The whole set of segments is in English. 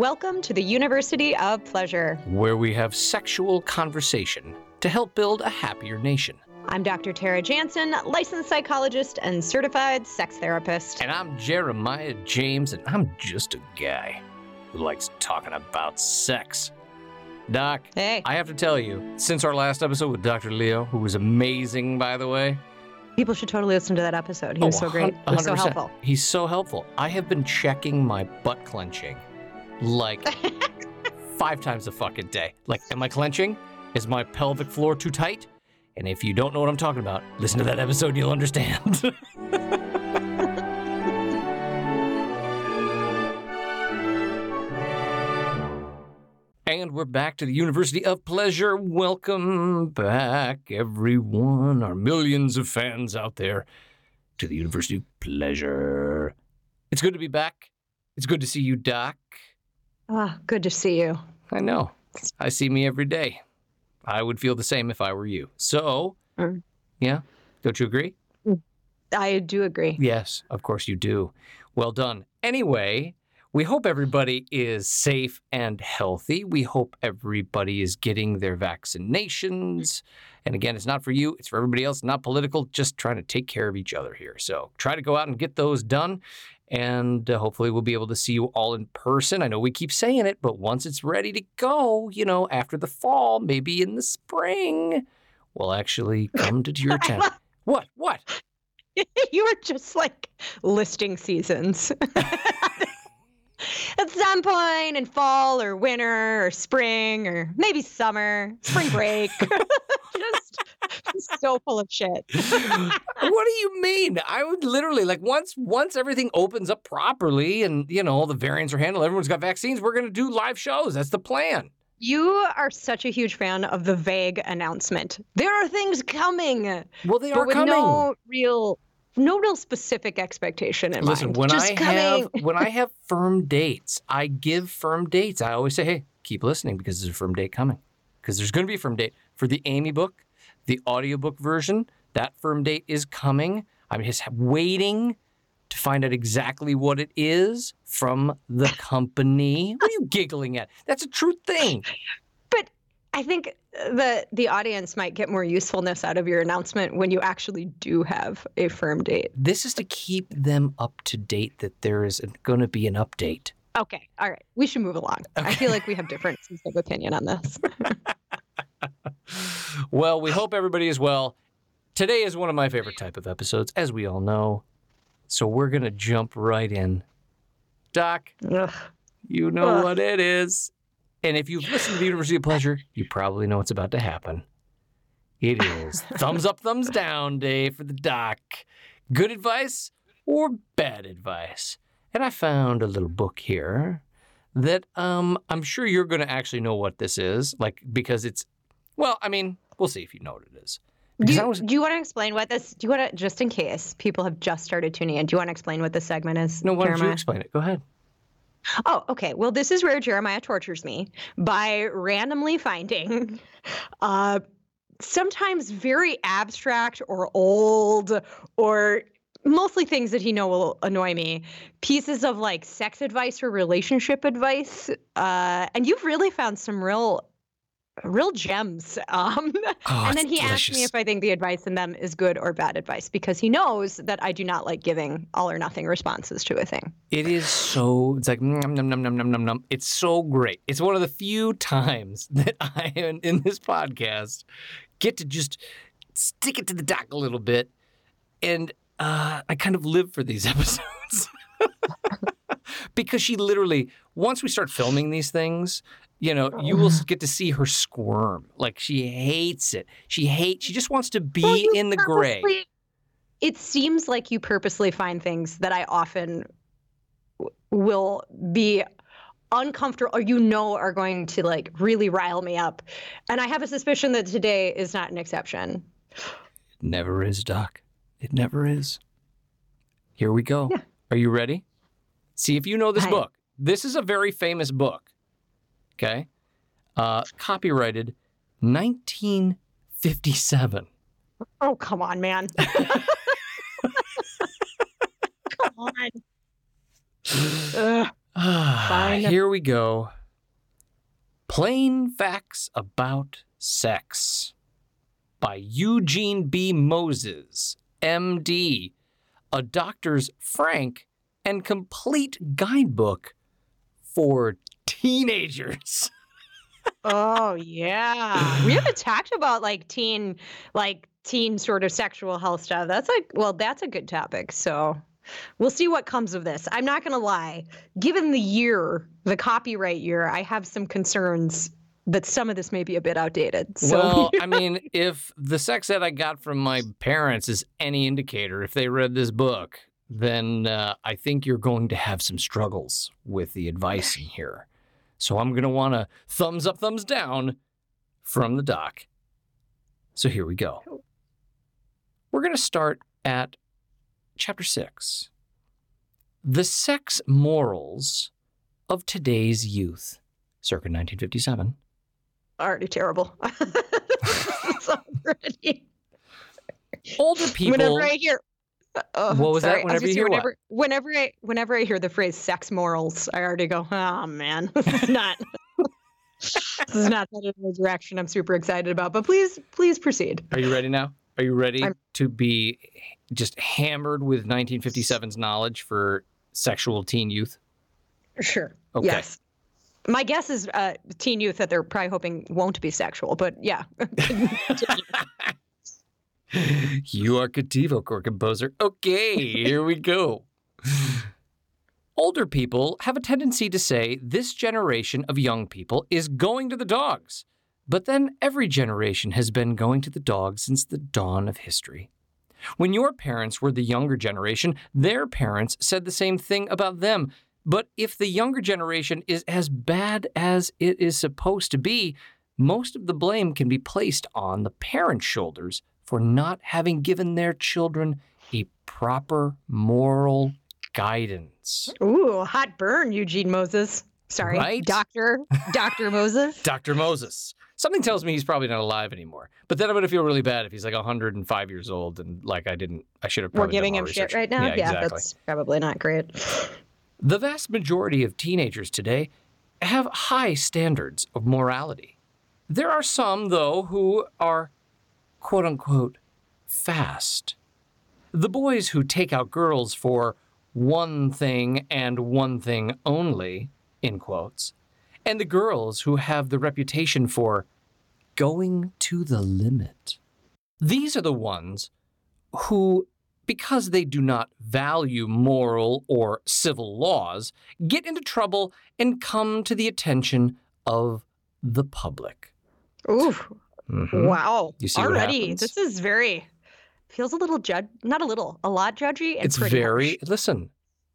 Welcome to the University of Pleasure. Where we have sexual conversation to help build a happier nation. I'm Dr. Tara Jansen, licensed psychologist and certified sex therapist. And I'm Jeremiah James, and I'm just a guy who likes talking about sex. Doc, Hey, I have to tell you, since our last episode with Dr. Leo, who was amazing, by the way, people should totally listen to that episode. He was Oh, so great. He was so 100%. helpful. He's so helpful. I have been checking my butt clenching like five times a fucking day. Like, am I clenching? Is my pelvic floor too tight? And if you don't know what I'm talking about, listen to that episode you'll understand. And we're back to the University of Pleasure. Welcome back, everyone, our millions of fans out there, to the University of Pleasure. It's good to be back. It's good to see you, Doc. Ah, good to see you. I know. I see me every day. I would feel the same if I were you. So, Mm. yeah, don't you agree? I do agree. Yes, of course you do. Well done. Anyway, we hope everybody is safe and healthy. We hope everybody is getting their vaccinations. And again, it's not for you, it's for everybody else, not political, just trying to take care of each other here. So try to go out and get those done. And uh, hopefully, we'll be able to see you all in person. I know we keep saying it, but once it's ready to go, you know, after the fall, maybe in the spring, we'll actually come to your town. What? What? you were just like listing seasons. At some point in fall or winter or spring or maybe summer, spring break. just so full of shit. what do you mean? I would literally like once once everything opens up properly and you know all the variants are handled, everyone's got vaccines, we're gonna do live shows. That's the plan. You are such a huge fan of the vague announcement. There are things coming, Well, they but are with coming. no real, no real specific expectation in Listen, mind. when Just I coming. have when I have firm dates, I give firm dates. I always say, hey, keep listening because there's a firm date coming. Because there's gonna be a firm date for the Amy book, the audiobook version. That firm date is coming. I'm just waiting to find out exactly what it is from the company. What are you giggling at? That's a true thing. But I think the the audience might get more usefulness out of your announcement when you actually do have a firm date. This is to keep them up to date that there is going to be an update. Okay, all right, we should move along. I feel like we have differences of opinion on this. well, we hope everybody is well. Today is one of my favorite type of episodes, as we all know. So we're going to jump right in. Doc, Ugh. you know Ugh. what it is. And if you've listened to the University of Pleasure, you probably know what's about to happen. It is thumbs up, thumbs down day for the doc. Good advice or bad advice? And I found a little book here that um, I'm sure you're going to actually know what this is, like because it's, well, I mean, we'll see if you know what it is. Do you, was, do you want to explain what this? Do you want to just in case people have just started tuning in? Do you want to explain what this segment is? no, why don't you explain it? Go ahead. Oh, okay. Well, this is where Jeremiah tortures me by randomly finding uh, sometimes very abstract or old or mostly things that he know will annoy me pieces of like sex advice or relationship advice uh, and you've really found some real real gems um, Oh, and then he asked me if i think the advice in them is good or bad advice because he knows that i do not like giving all or nothing responses to a thing It is so. It's like num num num num num num num. It's so great. It's one of the few times that I in, in this podcast get to just stick it to the doc a little bit, and uh, I kind of live for these episodes because she literally once we start filming these things. You know, you will Oh. get to see her squirm. Like she hates it. She hates. She just wants to be in the gray. it seems like you purposely find things that I often w- will be uncomfortable or you know are going to like really rile me up. And I have a suspicion that today is not an exception. It never is, Doc. It never is. Here we go. Yeah. Are you ready? See if you know this I- book. This is a very famous book. Okay. Uh, copyrighted 1957. Oh, come on, man. come on. Ugh. Fine. Here we go. Plain Facts About Sex by Eugene B. Moses, MD, a doctor's frank and complete guidebook for teenagers. Oh yeah. We haven't talked about like teen like teen sort of sexual health stuff. That's like well, that's a good topic. So we'll see what comes of this. I'm not gonna lie. Given the year, the copyright year, I have some concerns that some of this may be a bit outdated. So well, I mean, if the sex ed I got from my parents is any indicator, if they read this book, then uh, I think you're going to have some struggles with the advice in here. So I'm going to want a thumbs up, thumbs down from the doc. So here we go. We're going to start at chapter six The Sex Morals of Today's Youth, circa 1957. already terrible. Already- Older people. Whenever I hear Oh, What was that? sorry. I Whenever gonna you hear what? whenever, whenever I whenever I hear the phrase sex morals, I already go, oh man, this is not this is not the direction I'm super excited about. But please, please proceed. Are you ready now? Are you ready I'm- to be just hammered with 1957's knowledge for sexual teen youth? Sure. Okay. Yes. My guess is uh, teen youth that they're probably hoping won't be sexual, but yeah. you are Kativo, core composer. Okay, here we go. Older people have a tendency to say this generation of young people is going to the dogs. But then every generation has been going to the dogs since the dawn of history. When your parents were the younger generation, their parents said the same thing about them. But if the younger generation is as bad as it is supposed to be, most of the blame can be placed on the parents' shoulders for not having given their children a proper moral guidance. Ooh, hot burn, Eugene Moses. Sorry, Right? Doctor Doctor Moses. Dr. Moses. Something tells me he's probably not alive anymore. But then I'm to feel really bad if he's like 105 years old and like I didn't, I should have We're giving him research. shit right now. Yeah, Yeah, exactly. that's probably not great. The vast majority of teenagers today have high standards of morality. There are some, though, who are quote unquote fast. The boys who take out girls for one thing and one thing only, in quotes, and the girls who have the reputation for going to the limit. These are the ones who, because they do not value moral or civil laws, get into trouble and come to the attention of the public. Ooh, Mhm. wow. You see Already, this is very feels a little judge, not a little, a lot judgy. And It's very, harsh. listen,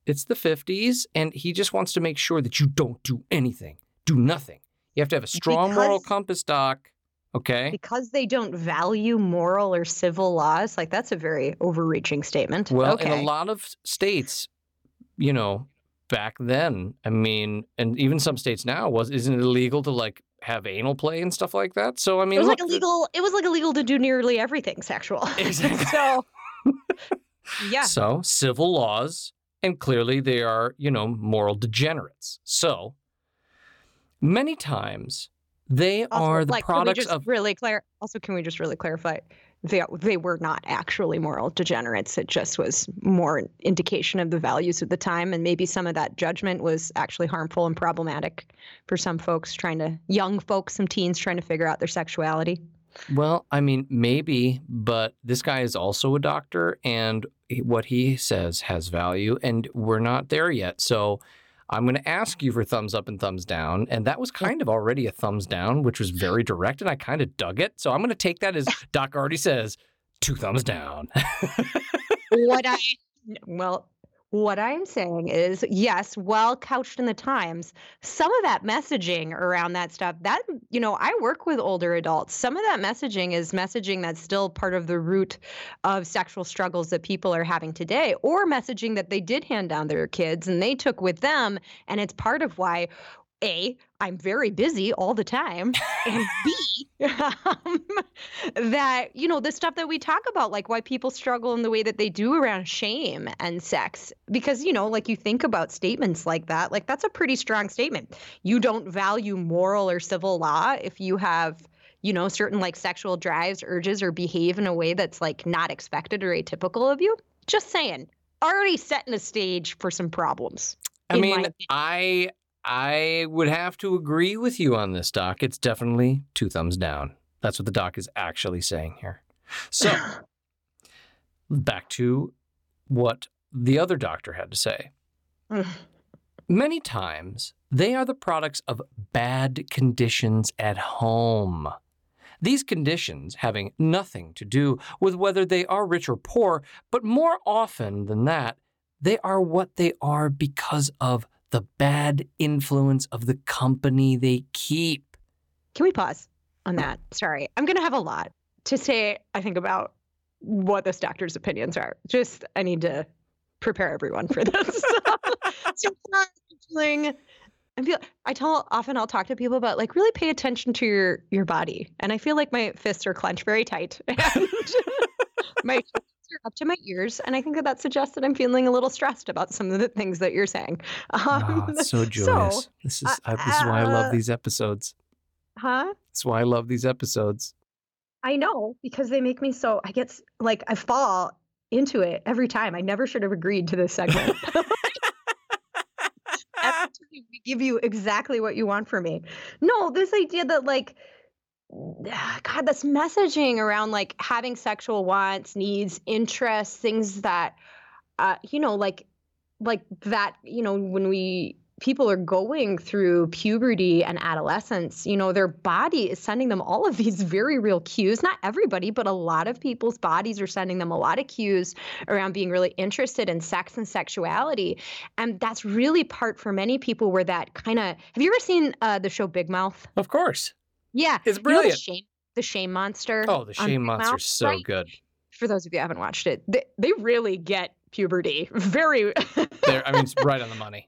it's the 50s, and he just wants to make sure that you don't do anything, do nothing. You have to have a strong moral compass, Doc. Okay? because they don't value moral or civil laws. Like that's a very overreaching statement. Well, okay. in a lot of states, you know, back then, I mean, and even some states now, was isn't it illegal to like have anal play and stuff like that? So I mean, it was look, like illegal. It was like illegal to do nearly everything sexual. Exactly. so, yeah. So civil laws, and clearly they are, you know, moral degenerates. So many times they Also, are the like, can we products just of really clar- Also, can we just really clarify? They they were not actually moral degenerates. It just was more an indication of the values of the time, and maybe some of that judgment was actually harmful and problematic for some folks trying to young folks, some teens trying to figure out their sexuality. Well, I mean, maybe, but this guy is also a doctor, and what he says has value, and we're not there yet. So I'm going to ask you for thumbs up and thumbs down. And that was kind of already a thumbs down, which was very direct, and I kind of dug it. So I'm going to take that as Doc already says two thumbs down. what I well, what I'm saying is, yes, well couched in the times, some of that messaging around that stuff, that, you know, I work with older adults. Some of that messaging is messaging that's still part of the root of sexual struggles that people are having today, or messaging that they did hand down their kids and they took with them. And it's part of why a, I'm very busy all the time, and B, um, that, you know, the stuff that we talk about, like why people struggle in the way that they do around shame and sex. Because, you know, like you think about statements like that, like that's a pretty strong statement. You don't value moral or civil law if you have you know, certain like sexual drives, urges, or behave in a way that's like not expected or atypical of you. Just saying, already setting a stage for some problems. I mean, I I would have to agree with you on this, Doc. It's definitely two thumbs down. That's what the doc is actually saying here. So, back to what the other doctor had to say. Many times, they are the products of bad conditions at home. These conditions having nothing to do with whether they are rich or poor, but more often than that, they are what they are because of the bad influence of the company they keep. Can we pause on that? Sorry. I'm going to have a lot to say, I think, about what this doctor's opinions are. Just, I need to prepare everyone for this. so feeling, I feel, I tell often I'll talk to people about like really pay attention to your your body, and I feel like my fists are clenched very tight, and my up to my ears, and I think that that suggests that I'm feeling a little stressed about some of the things that you're saying. Um, oh, so joyous! So, this is uh, this is why I love uh, these episodes. Huh? That's why I love these episodes. I know because they make me so. I get like I fall into it every time. I never should have agreed to this segment. we give you exactly what you want from me. No, this idea that like God, this messaging around like having sexual wants, needs, interests, things that, uh, you know, like, like that, you know, when we people are going through puberty and adolescence, you know, their body is sending them all of these very real cues. Not everybody, but a lot of people's bodies are sending them a lot of cues around being really interested in sex and sexuality. And that's really part for many people where that kind of have you ever seen uh, the show Big Mouth? Of course. Yeah, it's brilliant. You know the, shame, the shame monster. Oh, the shame monster is so right? good. For those of you who haven't watched it, they, they really get puberty very. I mean, it's right on the money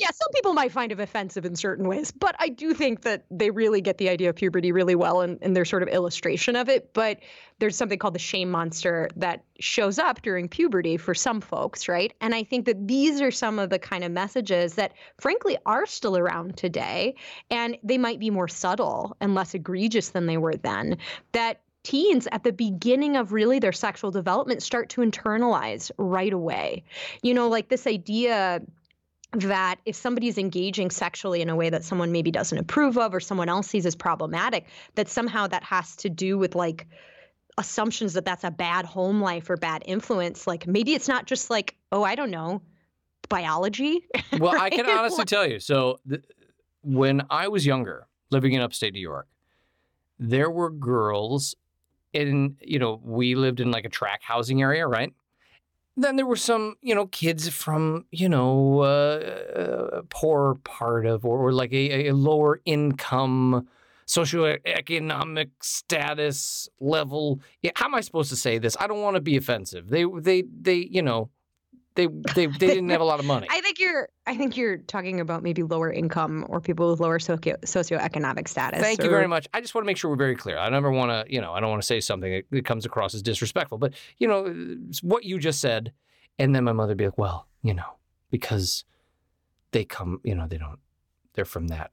yeah, some people might find it offensive in certain ways, but I do think that they really get the idea of puberty really well in, in their sort of illustration of it. But there's something called the shame monster that shows up during puberty for some folks, right? And I think that these are some of the kind of messages that, frankly, are still around today. And they might be more subtle and less egregious than they were then. That teens at the beginning of really their sexual development start to internalize right away. You know, like this idea that if somebody's engaging sexually in a way that someone maybe doesn't approve of or someone else sees as problematic, that somehow that has to do with like assumptions that that's a bad home life or bad influence. Like maybe it's not just like, oh, I don't know, biology. Well, right? I can honestly tell you. So th- when I was younger, living in upstate New York, there were girls in, you know, we lived in like a track housing area, right? Then there were some, you know, kids from, you know, uh, a poor part of or, or like a, a, lower income socioeconomic status level. Yeah, how am I supposed to say this? I don't want to be offensive. They they they, you know, they they they didn't have a lot of money. I think you're I think you're talking about maybe lower income or people with lower socio socioeconomic status. Thank or... you very much. I just want to make sure we're very clear. I never want to, you know, I don't want to say something that comes across as disrespectful, but you know, what you just said and then my mother would be like, "Well, you know, because they come, you know, they don't they're from that.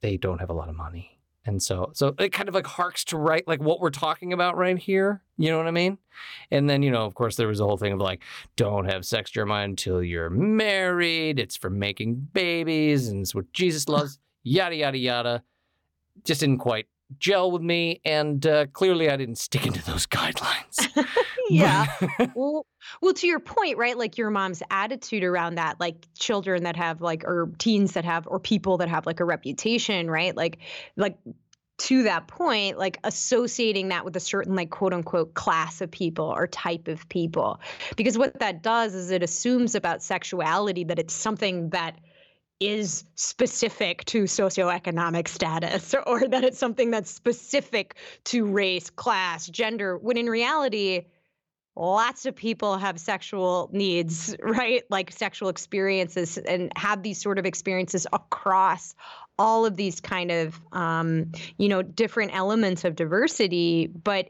They don't have a lot of money." And so, so it kind of like harks to right, like what we're talking about right here. You know what I mean? And then, you know, of course, there was a whole thing of like, don't have sex, Jeremiah, until you're married. It's for making babies, and it's what Jesus loves. yada yada yada. Just didn't quite gel with me, and uh, clearly I didn't stick into those guidelines. yeah. well, well, to your point, right? Like your mom's attitude around that, like children that have like, or teens that have, or people that have like a reputation, right? Like, like to that point, like associating that with a certain, like, quote unquote, class of people or type of people. Because what that does is it assumes about sexuality that it's something that is specific to socioeconomic status or that it's something that's specific to race, class, gender, when in reality, lots of people have sexual needs, right? Like sexual experiences and have these sort of experiences across all of these kind of, um, you know, different elements of diversity. But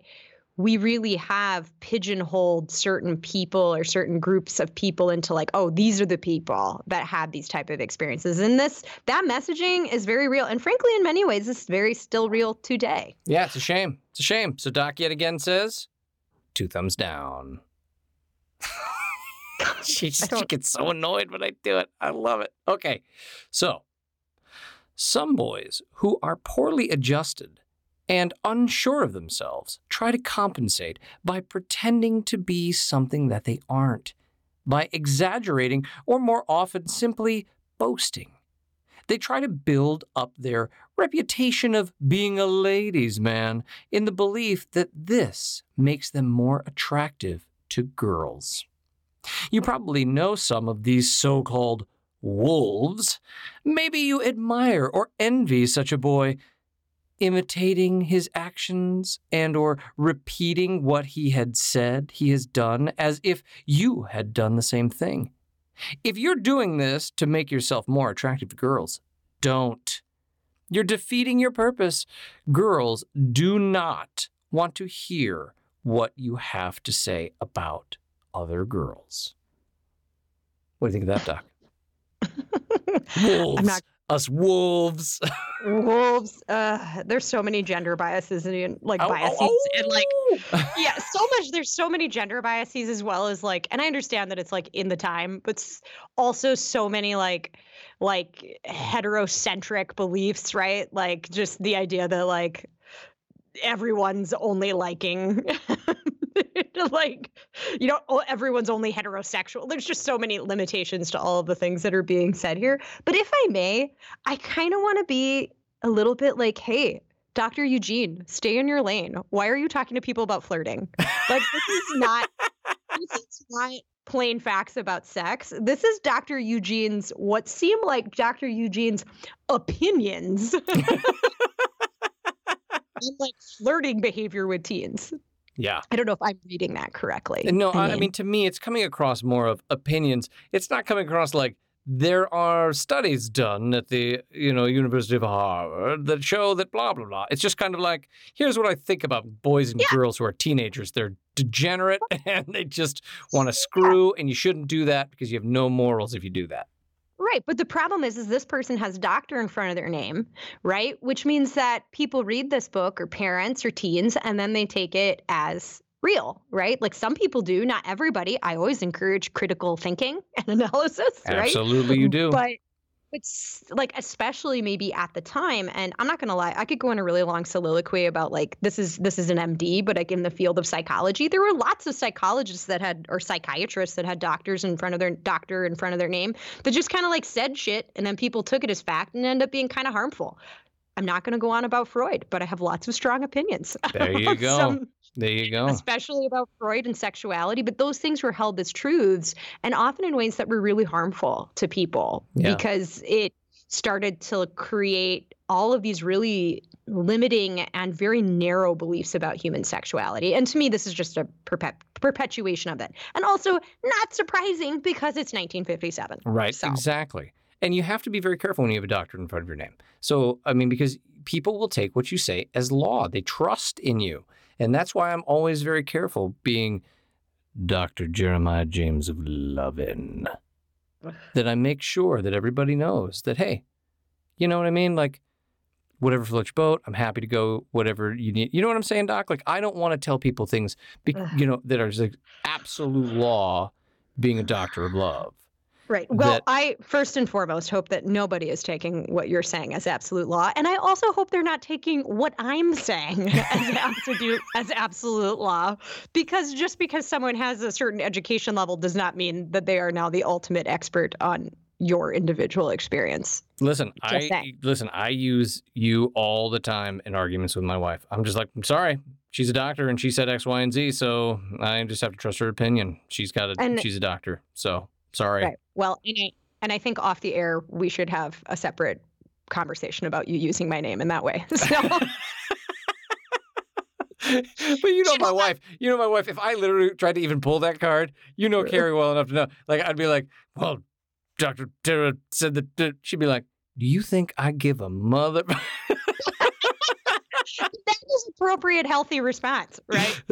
we really have pigeonholed certain people or certain groups of people into like oh these are the people that have these type of experiences. And this that messaging is very real. And frankly in many ways it's very still real today. Yeah it's a shame. It's a shame. So doc yet again says two thumbs down. She, she gets so annoyed when i do it. I love it. Okay. So some boys who are poorly adjusted and unsure of themselves try to compensate by pretending to be something that they aren't, by exaggerating or more often simply boasting. They try to build up their reputation of being a ladies' man in the belief that this makes them more attractive to girls. You probably know some of these so called wolves. Maybe you admire or envy such a boy imitating his actions and or repeating what he had said he has done as if you had done the same thing. If you're doing this to make yourself more attractive to girls, don't. You're defeating your purpose. Girls do not want to hear what you have to say about other girls. What do you think of that, Doc? Wolves. I'm not us wolves. wolves. Uh, there's so many gender biases and like oh, oh biases oh, oh. and like yeah, so much. There's so many gender biases as well as like, and I understand that it's like in the time, but also so many like like heterocentric beliefs, right? Like just the idea that like everyone's only liking like you know everyone's only heterosexual. There's just so many limitations to all of the things that are being said here. But if i may i kind of want to be a little bit like hey dr eugene stay in your lane. Why are you talking to people about flirting? Like this is not this is not plain facts about sex. This is dr eugene's what seem like dr eugene's opinions. Like flirting behavior with teens yeah. I don't know if I'm reading that correctly. No, I mean, I mean, to me, it's coming across more of opinions. It's not coming across like there are studies done at the you know University of Harvard that show that blah blah blah. It's just kind of like here's what I think about boys and yeah. girls who are teenagers. They're degenerate and they just want to screw, yeah. and you shouldn't do that because you have no morals if you do that. Right, but the problem is is this person has doctor in front of their name, right? Which means that people read this book or parents or teens and then they take it as real, right? Like some people do, not everybody. I always encourage critical thinking and analysis, right? Absolutely you do. But it's like especially maybe at the time and i'm not going to lie i could go in a really long soliloquy about like this is this is an md but like in the field of psychology there were lots of psychologists that had or psychiatrists that had doctors in front of their doctor in front of their name that just kind of like said shit and then people took it as fact and ended up being kind of harmful. I'm not going to go on about freud but i have lots of strong opinions there you go. some, there you go. Especially about Freud and sexuality. But those things were held as truths and often in ways that were really harmful to people yeah. because it started to create all of these really limiting and very narrow beliefs about human sexuality. And to me, this is just a perpet- perpetuation of it. And also not surprising because it's 1957. Right, so. exactly. And you have to be very careful when you have a doctor in front of your name. So, I mean, because people will take what you say as law, they trust in you. And that's why I'm always very careful being Dr. Jeremiah James of Lovin. that I make sure that everybody knows that, hey, you know what I mean? Like, whatever floats your boat, I'm happy to go, whatever you need. You know what I'm saying, Doc? Like, I don't want to tell people things, be, you know, that are like absolute law being a doctor of love. Right. Well, that, I first and foremost hope that nobody is taking what you're saying as absolute law, and I also hope they're not taking what I'm saying as absolute as absolute law, because just because someone has a certain education level does not mean that they are now the ultimate expert on your individual experience. Listen, Just I saying. listen. I use you all the time in arguments with my wife. I'm just like, I'm sorry. She's a doctor, and she said X, Y, and Z, so I just have to trust her opinion. She's got a. And- she's a doctor, so sorry. Right. Well, and I, and I think off the air we should have a separate conversation about you using my name in that way. So but you know my wife. You know my wife. If I literally tried to even pull that card, you know Carrie well enough to know. Like I'd be like, "Well, Doctor Tara said that." that-" She'd be like, "Do you think I give a mother?" that is appropriate, healthy response, right?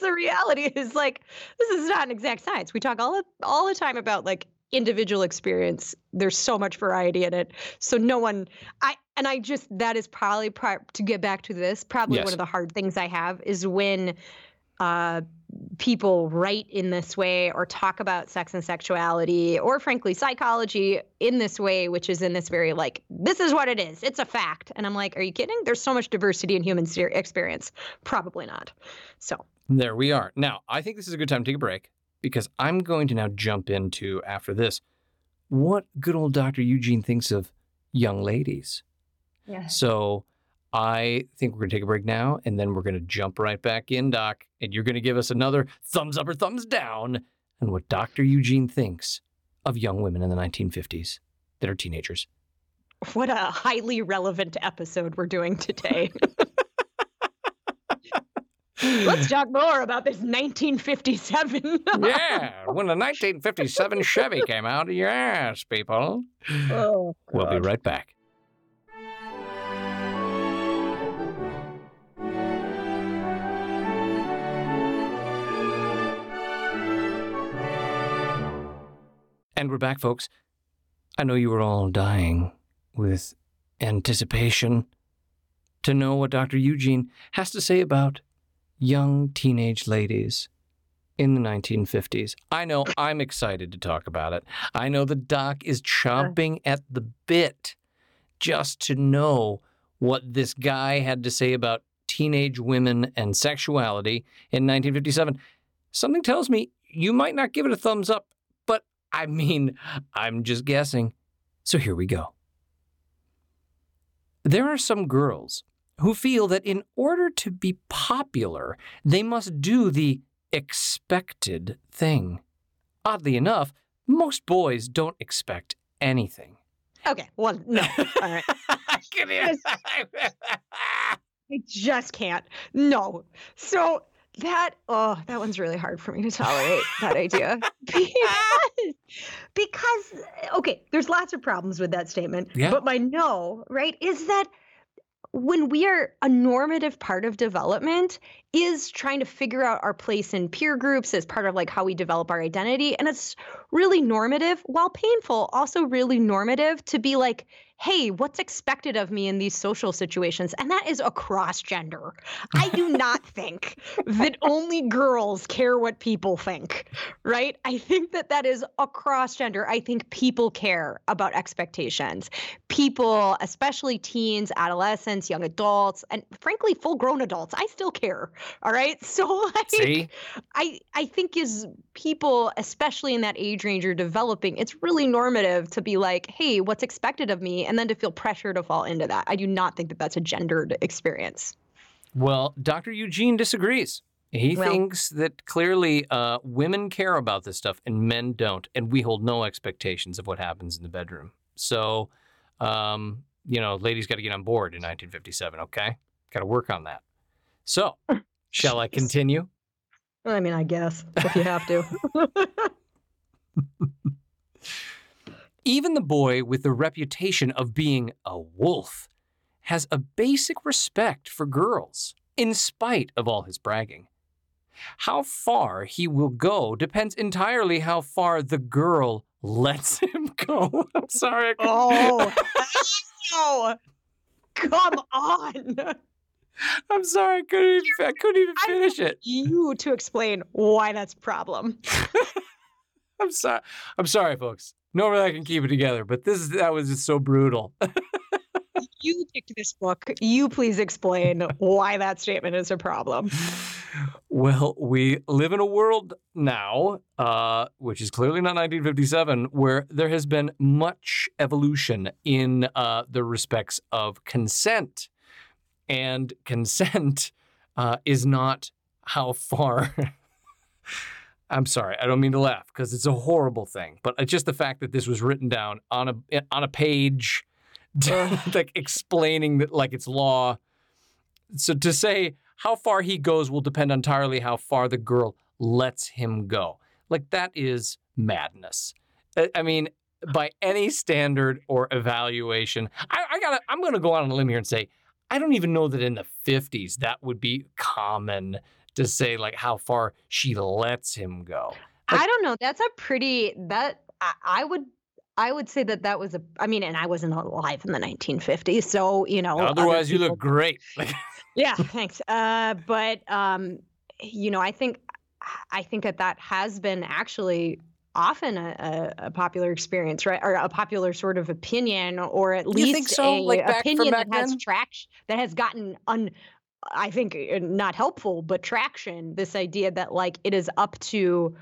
The reality is like this is not an exact science. We talk all the, all the time about like individual experience. There's so much variety in it. So no one I and I just that is probably pri- to get back to this, probably Yes. one of the hard things I have is when uh people write in this way or talk about sex and sexuality or frankly psychology in this way which is in this very like this is what it is it's a fact and i'm like are you kidding there's so much diversity in human experience probably not so There we are. Now, I think this is a good time to take a break because I'm going to now jump into, after this, what good old Dr. Eugene thinks of young ladies. yeah So I think we're going to take a break now and then we're going to jump right back in, Doc, and you're going to give us another thumbs up or thumbs down on what Dr. Eugene thinks of young women in the 1950s that are teenagers. what a highly relevant episode we're doing today let's talk more about this 1957 yeah, when the 1957 Chevy came out, yes, people. oh, We'll be right back. And we're back, folks. I know you were all dying with anticipation to know what Dr. Eugene has to say about young teenage ladies in the 1950s. I know I'm excited to talk about it. I know the doc is chomping at the bit just to know what this guy had to say about teenage women and sexuality in 1957. Something tells me you might not give it a thumbs up, but I mean, I'm just guessing. So here we go. There are some girls who feel that in order to be popular, they must do the expected thing. Oddly enough, most boys don't expect anything. okay well no all right I just can't. No. So that oh, that one's really hard for me to tolerate that idea. Because, because okay, there's lots of problems with that statement. Yeah. But my no, right, is that when we are a normative part of development is trying to figure out our place in peer groups as part of like how we develop our identity. And it's really normative while painful also really normative to be like hey what's expected of me in these social situations? And that is across gender i do not think that only girls care what people think right? I think that that is across gender i think people care about expectations. People especially teens adolescents young adults and frankly full grown adults i still care all right? So like See? I I think as people, especially in that age range are developing, it's really normative to be like, hey, what's expected of me, and then to feel pressure to fall into that. I do not think that that's a gendered experience. Well, Dr. Eugene disagrees. He Well- thinks that clearly uh, women care about this stuff and men don't, and we hold no expectations of what happens in the bedroom. So, um, you know, ladies got to get on board in 1957, okay? Got to work on that. So, shall I continue? I mean, I guess if you have to. Even the boy with the reputation of being a wolf has a basic respect for girls, in spite of all his bragging. How far he will go depends entirely how far the girl lets him go. I'm sorry. Oh, come on. I'm sorry. I couldn't even, I couldn't even I finish it. You to explain why that's a problem. I'm sorry. I'm sorry, folks. Normally I can keep it together, but this that was just so brutal. You picked this book. You please explain why that statement is a problem. Well, we live in a world now, uh, which is clearly not 1957, where there has been much evolution in uh, the respects of consent. And consent uh, is not how far. I'm sorry, I don't mean to laugh because it's a horrible thing, but it's just the fact that this was written down on a eh, on a page, like explaining that like it's law. So to say how far he goes will depend entirely how far the girl lets him go. Like that is madness. I, I mean, by any standard or evaluation, I, I gotta I'm gonna go out on a limb here and say I don't even know that in the 50s that would be common to say like how far she lets him go. Like, I don't know. That's a pretty that I, I would I would say that that was a. I mean, and I wasn't alive in the 1950s, so you know. Otherwise, you look great. yeah, thanks. Uh, but um, you know, I think I think that that has been actually often a, a, a, popular experience, right, or a popular sort of opinion, or at you least so? a like opinion that then? has traction, that has gotten un. I think uh, not helpful, but traction. This idea that like it is up to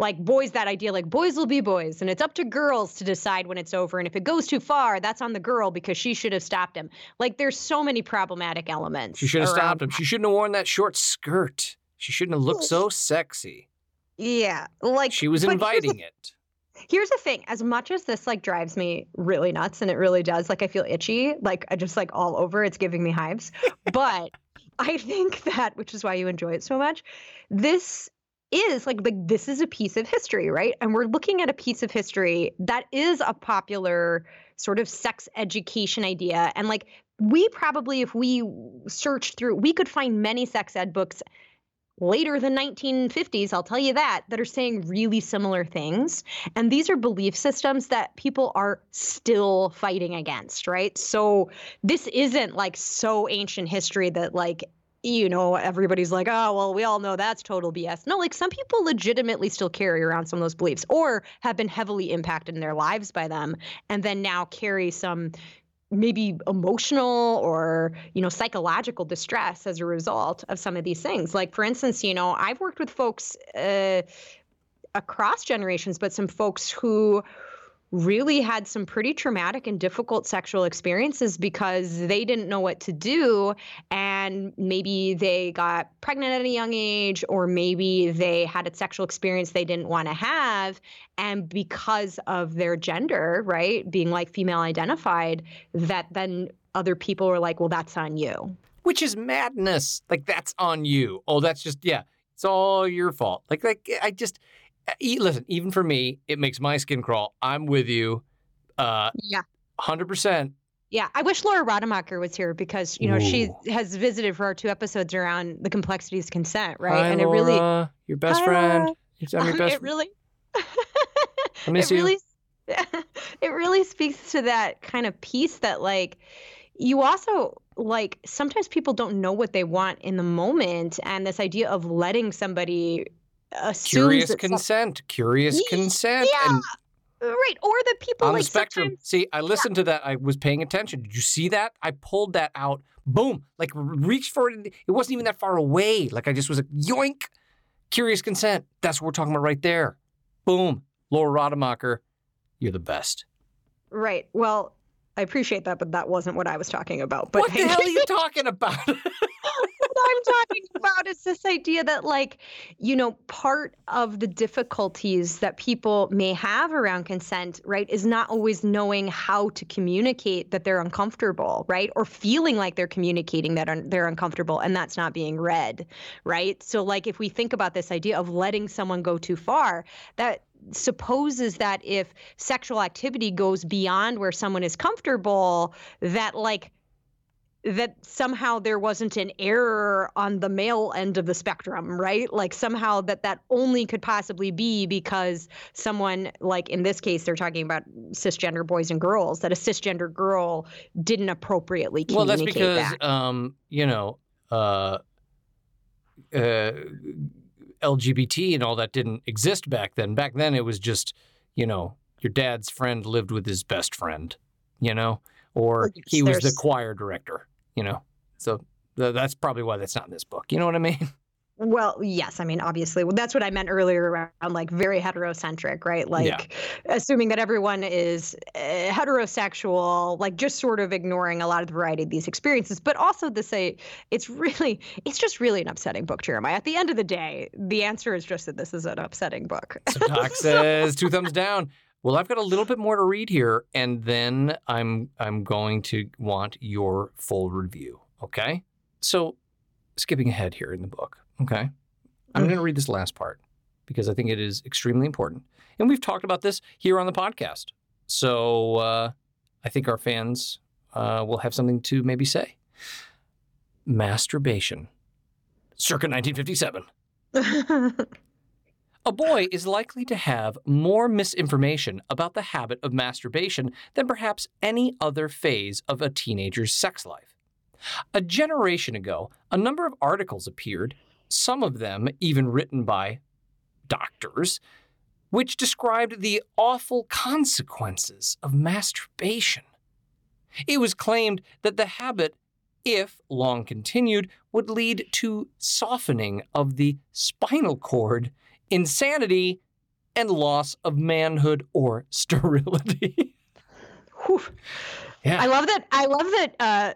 like boys that idea like boys will be boys and it's up to girls to decide when it's over and if it goes too far that's on the girl because she should have stopped him like there's so many problematic elements she should have stopped him. She shouldn't have worn that short skirt. She shouldn't have looked so sexy. yeah like She was but here's the inviting it. Here's the thing, as much as this like drives me really nuts and it really does, like I feel itchy, like I just like all over, it's giving me hives. but I think that, which is why you enjoy it so much, this is like like this is a piece of history, right? And we're looking at a piece of history that is a popular sort of sex education idea. And like we probably, if we searched through, we could find many sex ed books later than 1950s i'll tell you that that are saying really similar things. And these are belief systems that people are still fighting against right? So this isn't like so ancient history that like you know everybody's like oh well we all know that's total bs no like some people legitimately still carry around some of those beliefs or have been heavily impacted in their lives by them and then now carry some maybe emotional or you know psychological distress as a result of some of these things. Like for instance you know i've worked with folks uh, across generations but some folks who really had some pretty traumatic and difficult sexual experiences because they didn't know what to do and maybe they got pregnant at a young age or maybe they had a sexual experience they didn't want to have and because of their gender right being like female identified that then other people were like well that's on you Which is madness. Like that's on you. Oh, that's just yeah. It's all your fault. Like like I just listen. Even for me, it makes my skin crawl. I'm with you, uh, yeah hundred percent. Yeah, I wish Laura Rademacher was here because you know she has visited for our two episodes around the complexities of consent, right? Hi, and it really, Laura, your best Hi, friend. I'm your um, best. it really, I miss it you. really, it really speaks to that kind of piece that like you also like sometimes people don't know what they want in the moment, and this idea of letting somebody Curious that some- consent. Curious Ye- consent. yeah, And uh, right, or the people on like the spectrum. sometimes See, I listened to that. I was paying attention. Did you see that? I pulled that out. Boom. Like reached for it. It wasn't even that far away. Like I just was like, yoink. Curious consent. That's what we're talking about right there. Boom. Laura Rademacher, you're the best. right. Well, I appreciate that, but that wasn't what I was talking about. But what the hell are you talking about? talking about is this idea that, like, you know, part of the difficulties that people may have around consent, right, is not always knowing how to communicate that they're uncomfortable, right, or feeling like they're communicating that un- they're uncomfortable and that's not being read, right? So, like, if we think about this idea of letting someone go too far, that supposes that if sexual activity goes beyond where someone is comfortable, that, like, that somehow there wasn't an error on the male end of the spectrum right? Like somehow that that only could possibly be because someone like in this case they're talking about cisgender boys and girls that a cisgender girl didn't appropriately well, that's because, that. um, you know, uh, uh, LGBT and all that didn't exist back then. Back then, it was just, you know, your dad's friend lived with his best friend, you know, or he was the choir director, you know. So th- that's probably why that's not in this book. You know what I mean? Well, yes. I mean, obviously, well, that's what I meant earlier around like very heterocentric, right? Like Yeah. assuming that everyone is uh, heterosexual, like just sort of ignoring a lot of the variety of these experiences, but also to say it's really, it's just really an upsetting book, Jeremiah. At the end of the day, the answer is just that this is an upsetting book. So Doc says two thumbs down. Well, I've got a little bit more to read here, and then I'm I'm going to want your full review. Okay. So skipping ahead here in the book. Okay. I'm going to read this last part because I think it is extremely important, and we've talked about this here on the podcast. So uh, I think our fans uh, will have something to maybe say. Masturbation, circa 1957. A boy is likely to have more misinformation about the habit of masturbation than perhaps any other phase of a teenager's sex life. A generation ago, a number of articles appeared, some of them even written by doctors, which described the awful consequences of masturbation. It was claimed that the habit, if long continued, would lead to softening of the spinal cord insanity, and loss of manhood or sterility. Yeah. I love that. I love that. Uh,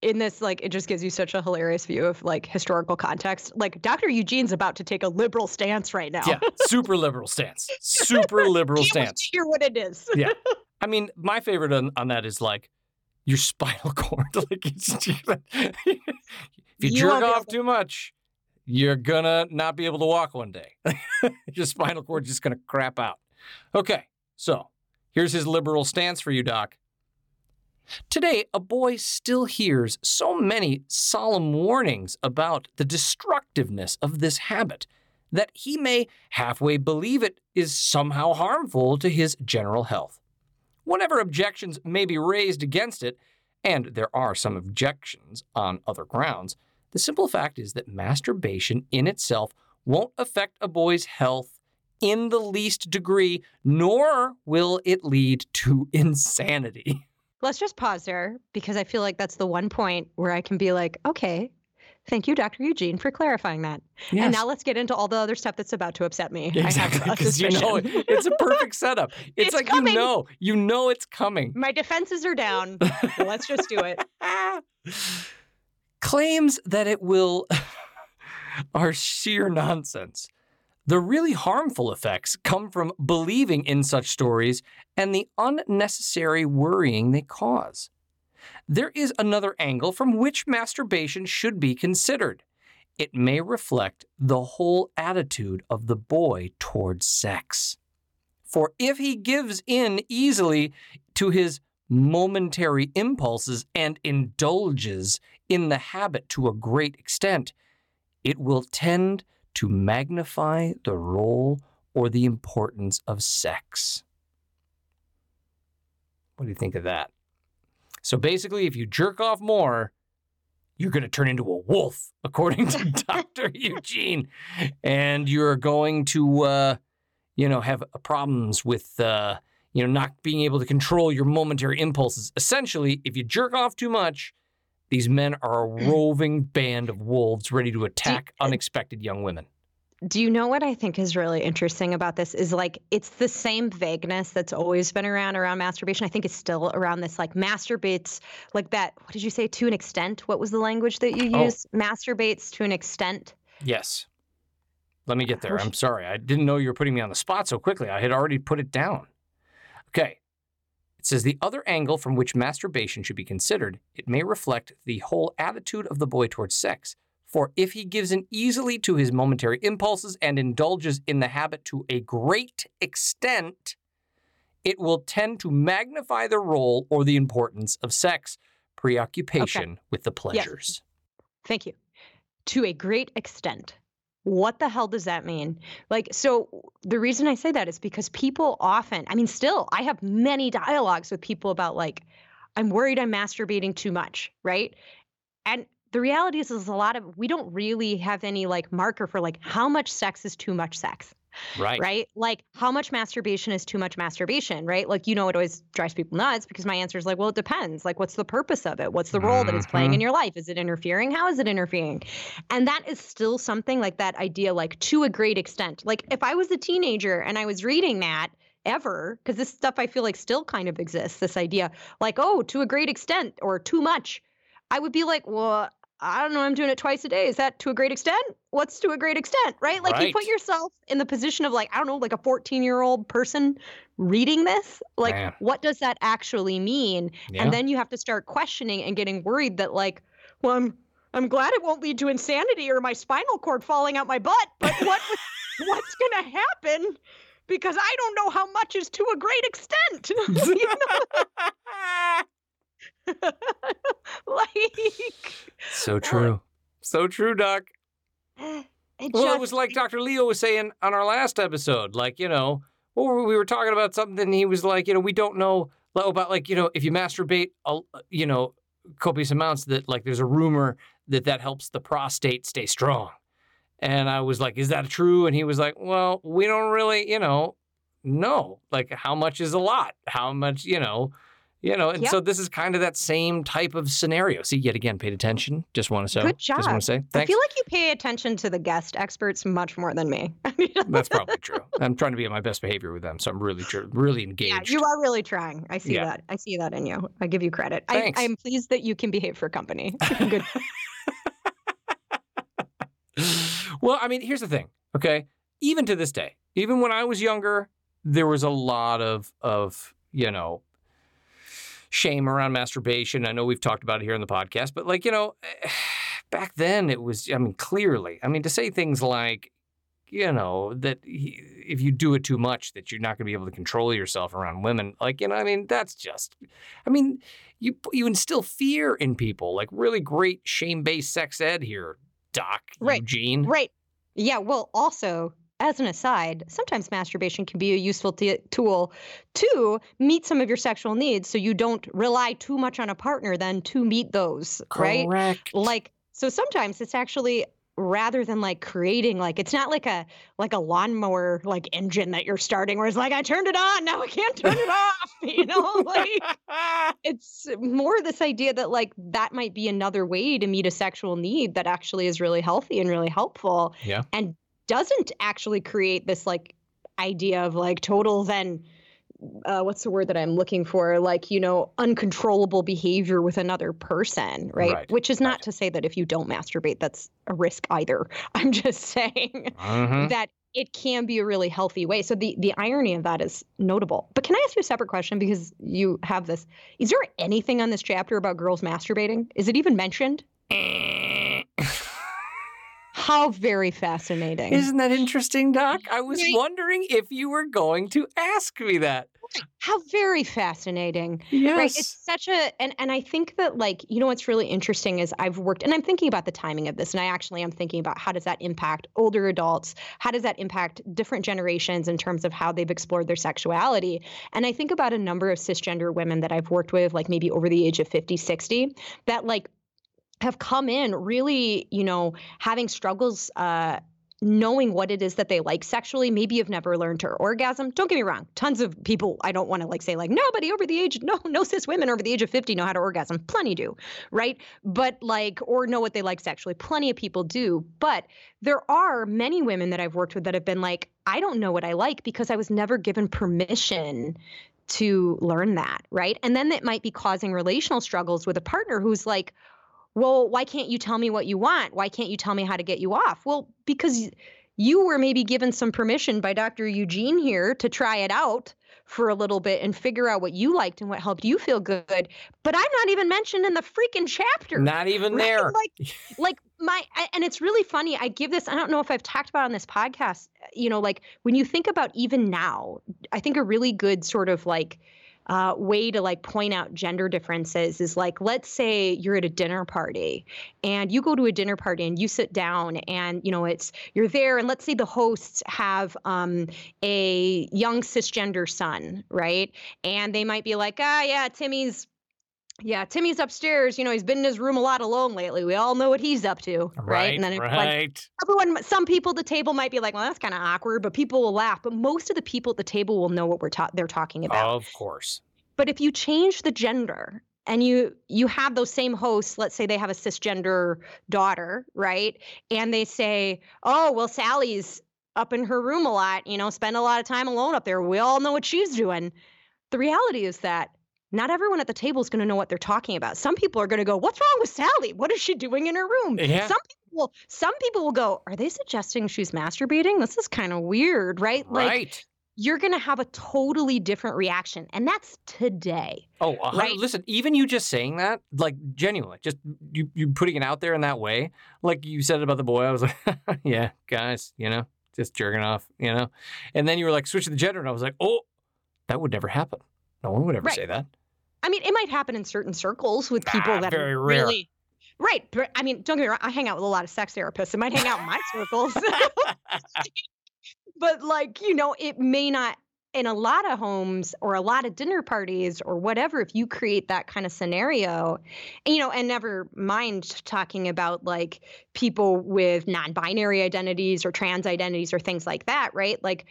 in this, like, it just gives you such a hilarious view of like historical context. Like, Dr. Eugene's about to take a liberal stance right now. yeah. Super liberal stance. Super liberal stance. hear what it is. Yeah. I mean, my favorite on, on that is like your spinal cord. like, it's, if you, You jerk off too much, you're gonna not be able to walk one day. your spinal cord's just gonna crap out. Okay, so here's his liberal stance for you, Doc. Today, a boy still hears so many solemn warnings about the destructiveness of this habit that he may halfway believe it is somehow harmful to his general health. Whatever objections may be raised against it, and there are some objections on other grounds, the simple fact is that masturbation in itself won't affect a boy's health in the least degree, nor will it lead to insanity. Let's just pause there because I feel like that's the one point where I can be like, okay, thank you, Dr. Eugene, for clarifying that. And now let's get into all the other stuff that's about to upset me. Exactly because you know it's a perfect setup. It's, It's like coming. you know, you know it's coming. My defenses are down. Let's just do it. Claims that it will are sheer nonsense. The really harmful effects come from believing in such stories and the unnecessary worrying they cause. There is another angle from which masturbation should be considered. It may reflect the whole attitude of the boy towards sex. For if he gives in easily to his momentary impulses and indulges in the habit to a great extent, it will tend to magnify the role or the importance of sex. What do you think of that? So basically, if you jerk off more, you're going to turn into a wolf, according to Dr. Eugene. And you're going to, uh, you know, have problems with, uh, you know, not being able to control your momentary impulses. Essentially, if you jerk off too much, these men are a mm. roving band of wolves ready to attack uh, unexpected young women. Do you know what I think is really interesting about this is like it's the same vagueness that's always been around around masturbation. I think it's still around this like masturbates like that. What did you say to an extent? What was the language that you Oh. used? Masturbates to an extent. Yes. Let me get there. I'm sorry. I didn't know you were putting me on the spot so quickly. I had already put it down. Okay. Says the other angle from which masturbation should be considered, it may reflect the whole attitude of the boy towards sex. For if he gives in easily to his momentary impulses and indulges in the habit to a great extent, it will tend to magnify the role or the importance of sex, preoccupation with the pleasures. Yes. Thank you. To a great extent. What the hell does that mean? Like, so the reason I say that is because people often, I mean, still, I have many dialogues with people about, like, I'm worried I'm masturbating too much, right? And the reality is, is a lot of, we don't really have any like marker for like how much sex is too much sex. Right. Right. Like, how much masturbation is too much masturbation, right? Like, you know, it always drives people nuts because my answer is like, well, it depends. Like, what's the purpose of it? What's the role that it's playing in mm-hmm. your life? Is it interfering? How is it interfering? And that is still something like that idea, like, to a great extent. Like, if I was a teenager and I was reading that, ever because this stuff I feel like still kind of exists. This idea, like, oh, to a great extent or too much, I would be like, well, I don't know. I'm doing it twice a day. Is that to a great extent? What's to a great extent, right? Like you put yourself in the position of like I don't know, like a 14 year old person reading this. Like, Man. what does that actually mean? Yeah. And then you have to start questioning and getting worried that like, well, I'm I'm glad it won't lead to insanity or my spinal cord falling out my butt. But what what's gonna happen? Because I don't know how much is to a great extent. You know? like so uh, true. So true, Doc. it Well, it was like Dr. Leo was saying on our last episode. Like, you know, what we we were talking about something, and he was like, you know, we don't know about like, you know, if you masturbate, a- you know, copious amounts, that like there's a rumor that that helps the prostate stay strong. And I was like, is that true? And he was like, well, we don't really, you know, know like how much is a lot, how much, you know. You know, and Yep. so this is kind of that same type of scenario. See, yet again, paid attention. Just want to say, Good just want job. to say, I feel like you pay attention to the guest experts much more than me. That's probably true. I'm trying to be at my best behavior with them, so I'm really, really engaged. Yeah, you are really trying. I see Yeah. that. I see that in you. I give you credit. I, Thanks. I'm pleased that you can behave for company. Good. well, I mean, here's the thing. Okay, even to this day, even when I was younger, there was a lot of of you know shame around masturbation. I know we've talked about it here in the podcast, but like you know, back then it was. I mean, clearly, I mean, to say things like. You know that he, if you do it too much, that you're not going to be able to control yourself around women. Like you know, I mean, that's just. I mean, you you instill fear in people. Like really great shame-based sex ed here, Doc Right. Eugene. Right. Yeah. Well, also, as an aside, sometimes masturbation can be a useful t- tool to meet some of your sexual needs so you don't rely too much on a partner then to meet those, right? Correct. Like, so sometimes it's actually rather than like creating like it's not like a like a lawnmower like engine that you're starting where it's like I turned it on now I can't turn it off you know like it's more this idea that like that might be another way to meet a sexual need that actually is really healthy and really helpful Yeah. and doesn't actually create this like idea of like total then uh, what's the word that i'm looking for like you know uncontrollable behavior with another person right, Right, which is not right. to say that if you don't masturbate that's a risk either i'm just saying Mhm. that it can be a really healthy way. So the the irony of that is notable. But can I ask you a separate question because you have this? Is there anything on this chapter about girls masturbating? Is it even mentioned? How very fascinating. Isn't that interesting, Doc? I was Right. wondering if you were going to ask me that. How very fascinating. Yes. Right. It's such a and and I think that like, you know what's really interesting is I've worked and I'm thinking about the timing of this and I actually am thinking about how does that impact older adults? How does that impact different generations in terms of how they've explored their sexuality? And I think about a number of cisgender women that I've worked with like maybe over the age of 50, 60 that like have come in really, you know, having struggles uh knowing what it is that they like sexually maybe you've never learned to orgasm. Don't get me wrong tons of people i don't want to like say like nobody over the age no no cis women over the age of 50 know how to orgasm. Plenty do right? But like or know what they like sexually. Plenty of people do. But there are many women that i've worked with that have been like i don't know what i like because i was never given permission to learn that right? And then that might be causing relational struggles with a partner who's like well, why can't you tell me what you want? Why can't you tell me how to get you off? Well, because you were maybe given some permission by Dr. Eugene here to try it out for a little bit and figure out what you liked and what helped you feel good. But I'm not even mentioned in the freaking chapter. Not even right? there. Like, like my, and it's really funny. I give this, I don't know if I've talked about on this podcast, you know, like when you think about even now, I think a really good sort of like, uh, way to like point out gender differences is like let's say you're at a dinner party and you go to a dinner party and you sit down and you know it's you're there and let's say the hosts have um, a young cisgender son right? And they might be like ah yeah timmy's yeah, Timmy's upstairs. You know, he's been in his room a lot alone lately. We all know what he's up to, right? Right, And then it's like right. everyone, some people at the table might be like, "Well, that's kind of awkward," but people will laugh. But most of the people at the table will know what we're ta- they're talking about. Of course. But if you change the gender and you you have those same hosts, let's say they have a cisgender daughter, right? And they say, "Oh, well, Sally's up in her room a lot. You know, spend a lot of time alone up there. We all know what she's doing." The reality is that not everyone at the table is going to know what they're talking about. Some people are going to go, "What's wrong with Sally? What is she doing in her room?" Yeah. Some people, some people will go, "Are they suggesting she's masturbating? This is kind of weird, right?" Like right. you're going to have a totally different reaction, and that's today. Oh, hun- Right. listen, even you just saying that, like genuinely, just you, you putting it out there in that way, like you said about the boy, I was like, yeah, guys, you know, just jerking off, you know? And then you were like, switch the gender, and I was like, oh, that would never happen. No one would ever Right. say that. I mean, it might happen in certain circles with people Ah, that very are rare. really right. But I mean, don't get me wrong. I hang out with a lot of sex therapists. It might hang out in my circles, but like you know, it may not. In a lot of homes or a lot of dinner parties or whatever, if you create that kind of scenario, you know, and never mind talking about like people with non-binary identities or trans identities or things like that, right? Like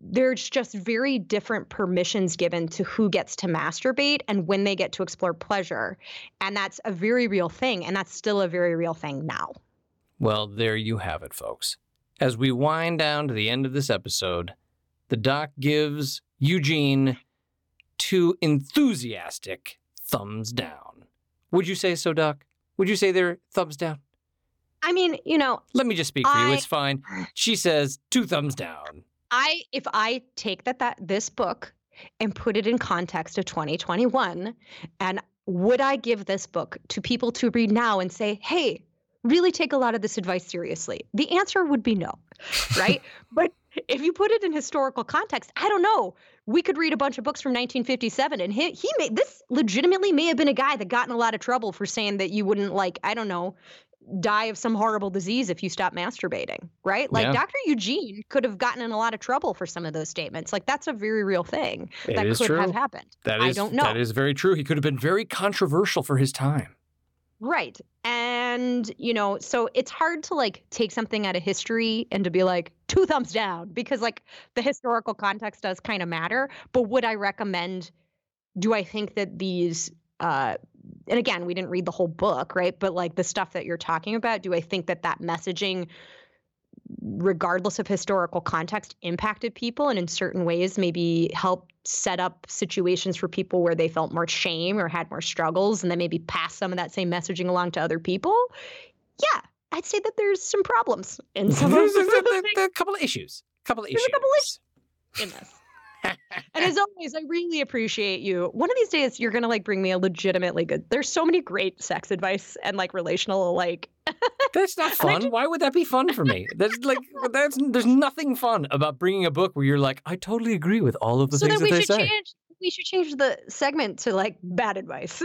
there's just very different permissions given to who gets to masturbate and when they get to explore pleasure. And that's a very real thing. And that's still a very real thing now. Well, there you have it, folks. As we wind down to the end of this episode, the doc gives Eugene two enthusiastic thumbs down. Would you say so, Doc? Would you say they're thumbs down? I mean, you know, Let me just speak for you. It's fine. She says two thumbs down. I if I take that that this book and put it in context of 2021 and would I give this book to people to read now and say, "Hey, really take a lot of this advice seriously?" The answer would be no. Right? but if you put it in historical context, I don't know. We could read a bunch of books from 1957 and he he made this legitimately may have been a guy that got in a lot of trouble for saying that you wouldn't like, I don't know, die of some horrible disease if you stop masturbating, right? Like Yeah. Dr. Eugene could have gotten in a lot of trouble for some of those statements. Like that's a very real thing It that could true. have happened. That I don't know. that is very true. He could have been very controversial for his time. Right. And, you know, so it's hard to like take something out of history and to be like two thumbs down because like the historical context does kind of matter. But would I recommend, do I think that these, uh, and again, we didn't read the whole book, right? But like the stuff that you're talking about, do I think that that messaging, regardless of historical context, impacted people and in certain ways maybe helped set up situations for people where they felt more shame or had more struggles and then maybe pass some of that same messaging along to other people? Yeah, I'd say that there's some problems in some of There's a, the a- a couple of issues. A couple of There's issues. a couple in this. And as always, I really appreciate you. One of these days, you're gonna like bring me a legitimately good. There's so many great sex advice and like relational like. That's not And I fun. Why would that be fun for me? That's like that's there's nothing fun about bringing a book where you're like, I totally agree with all of the so things then that we they should say. change. We should change the segment to like bad advice.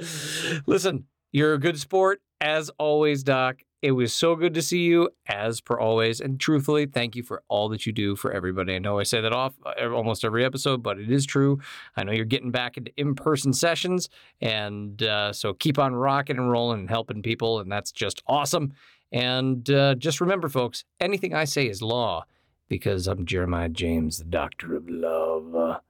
Listen, you're a good sport as always, Doc. It was so good to see you as per always, and truthfully, thank you for all that you do for everybody. I know I say that off uh, almost every episode, but it is true. I know you're getting back into in-person sessions, and uh, so keep on rocking and rolling and helping people, and that's just awesome. And uh, just remember, folks, anything I say is law because I'm Jeremiah James, the Doctor of Love.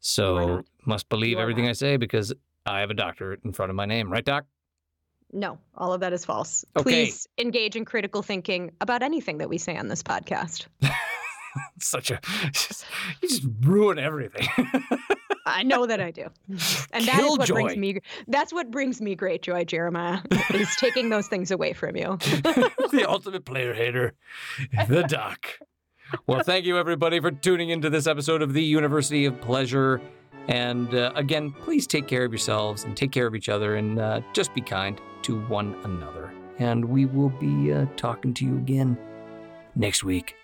So must believe everything. I say because I have a doctorate in front of my name, right, Doc? No, all of that is false. Okay. Please engage in critical thinking about anything that we say on this podcast. Such a just, you just ruin everything. I know that I do. And that is what brings me that's what brings me great joy, Jeremiah, is taking those things away from you. the ultimate player hater, the Doc. Well, thank you everybody for tuning into this episode of the University of Pleasure. And uh, again, please take care of yourselves and take care of each other and uh, just be kind to one another. And we will be uh, talking to you again next week.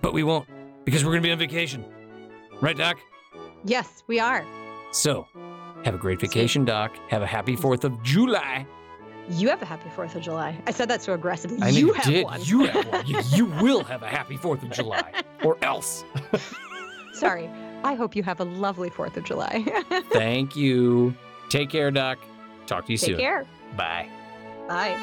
But we won't because we're going to be on vacation. Right, Doc? Yes, we are. So, have a great vacation, Doc. Have a happy 4th of July. You have a happy Fourth of July. I said that so aggressively. I you have did. one. You have one. You, you will have a happy 4th of July. Or else. Sorry. I hope you have a lovely 4th of July. Thank you. Take care, Doc. Talk to you Take soon. Take care. Bye. Bye.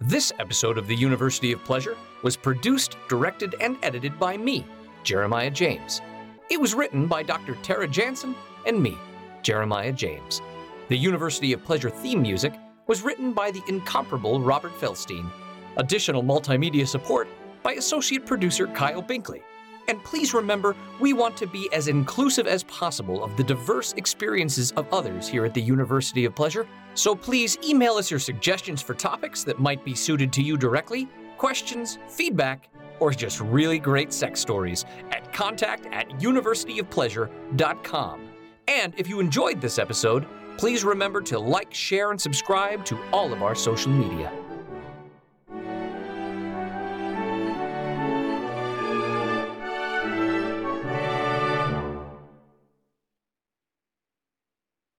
This episode of the University of Pleasure was produced, directed, and edited by me, Jeremiah James. It was written by Dr. Tara Jansen and me, Jeremiah James. The University of Pleasure theme music was written by the incomparable Robert Felstein. Additional multimedia support by associate producer Kyle Binkley. And please remember, we want to be as inclusive as possible of the diverse experiences of others here at the University of Pleasure. So please email us your suggestions for topics that might be suited to you directly, questions, feedback, or just really great sex stories at contact at universityofpleasure.com. And if you enjoyed this episode, please remember to like, share, and subscribe to all of our social media.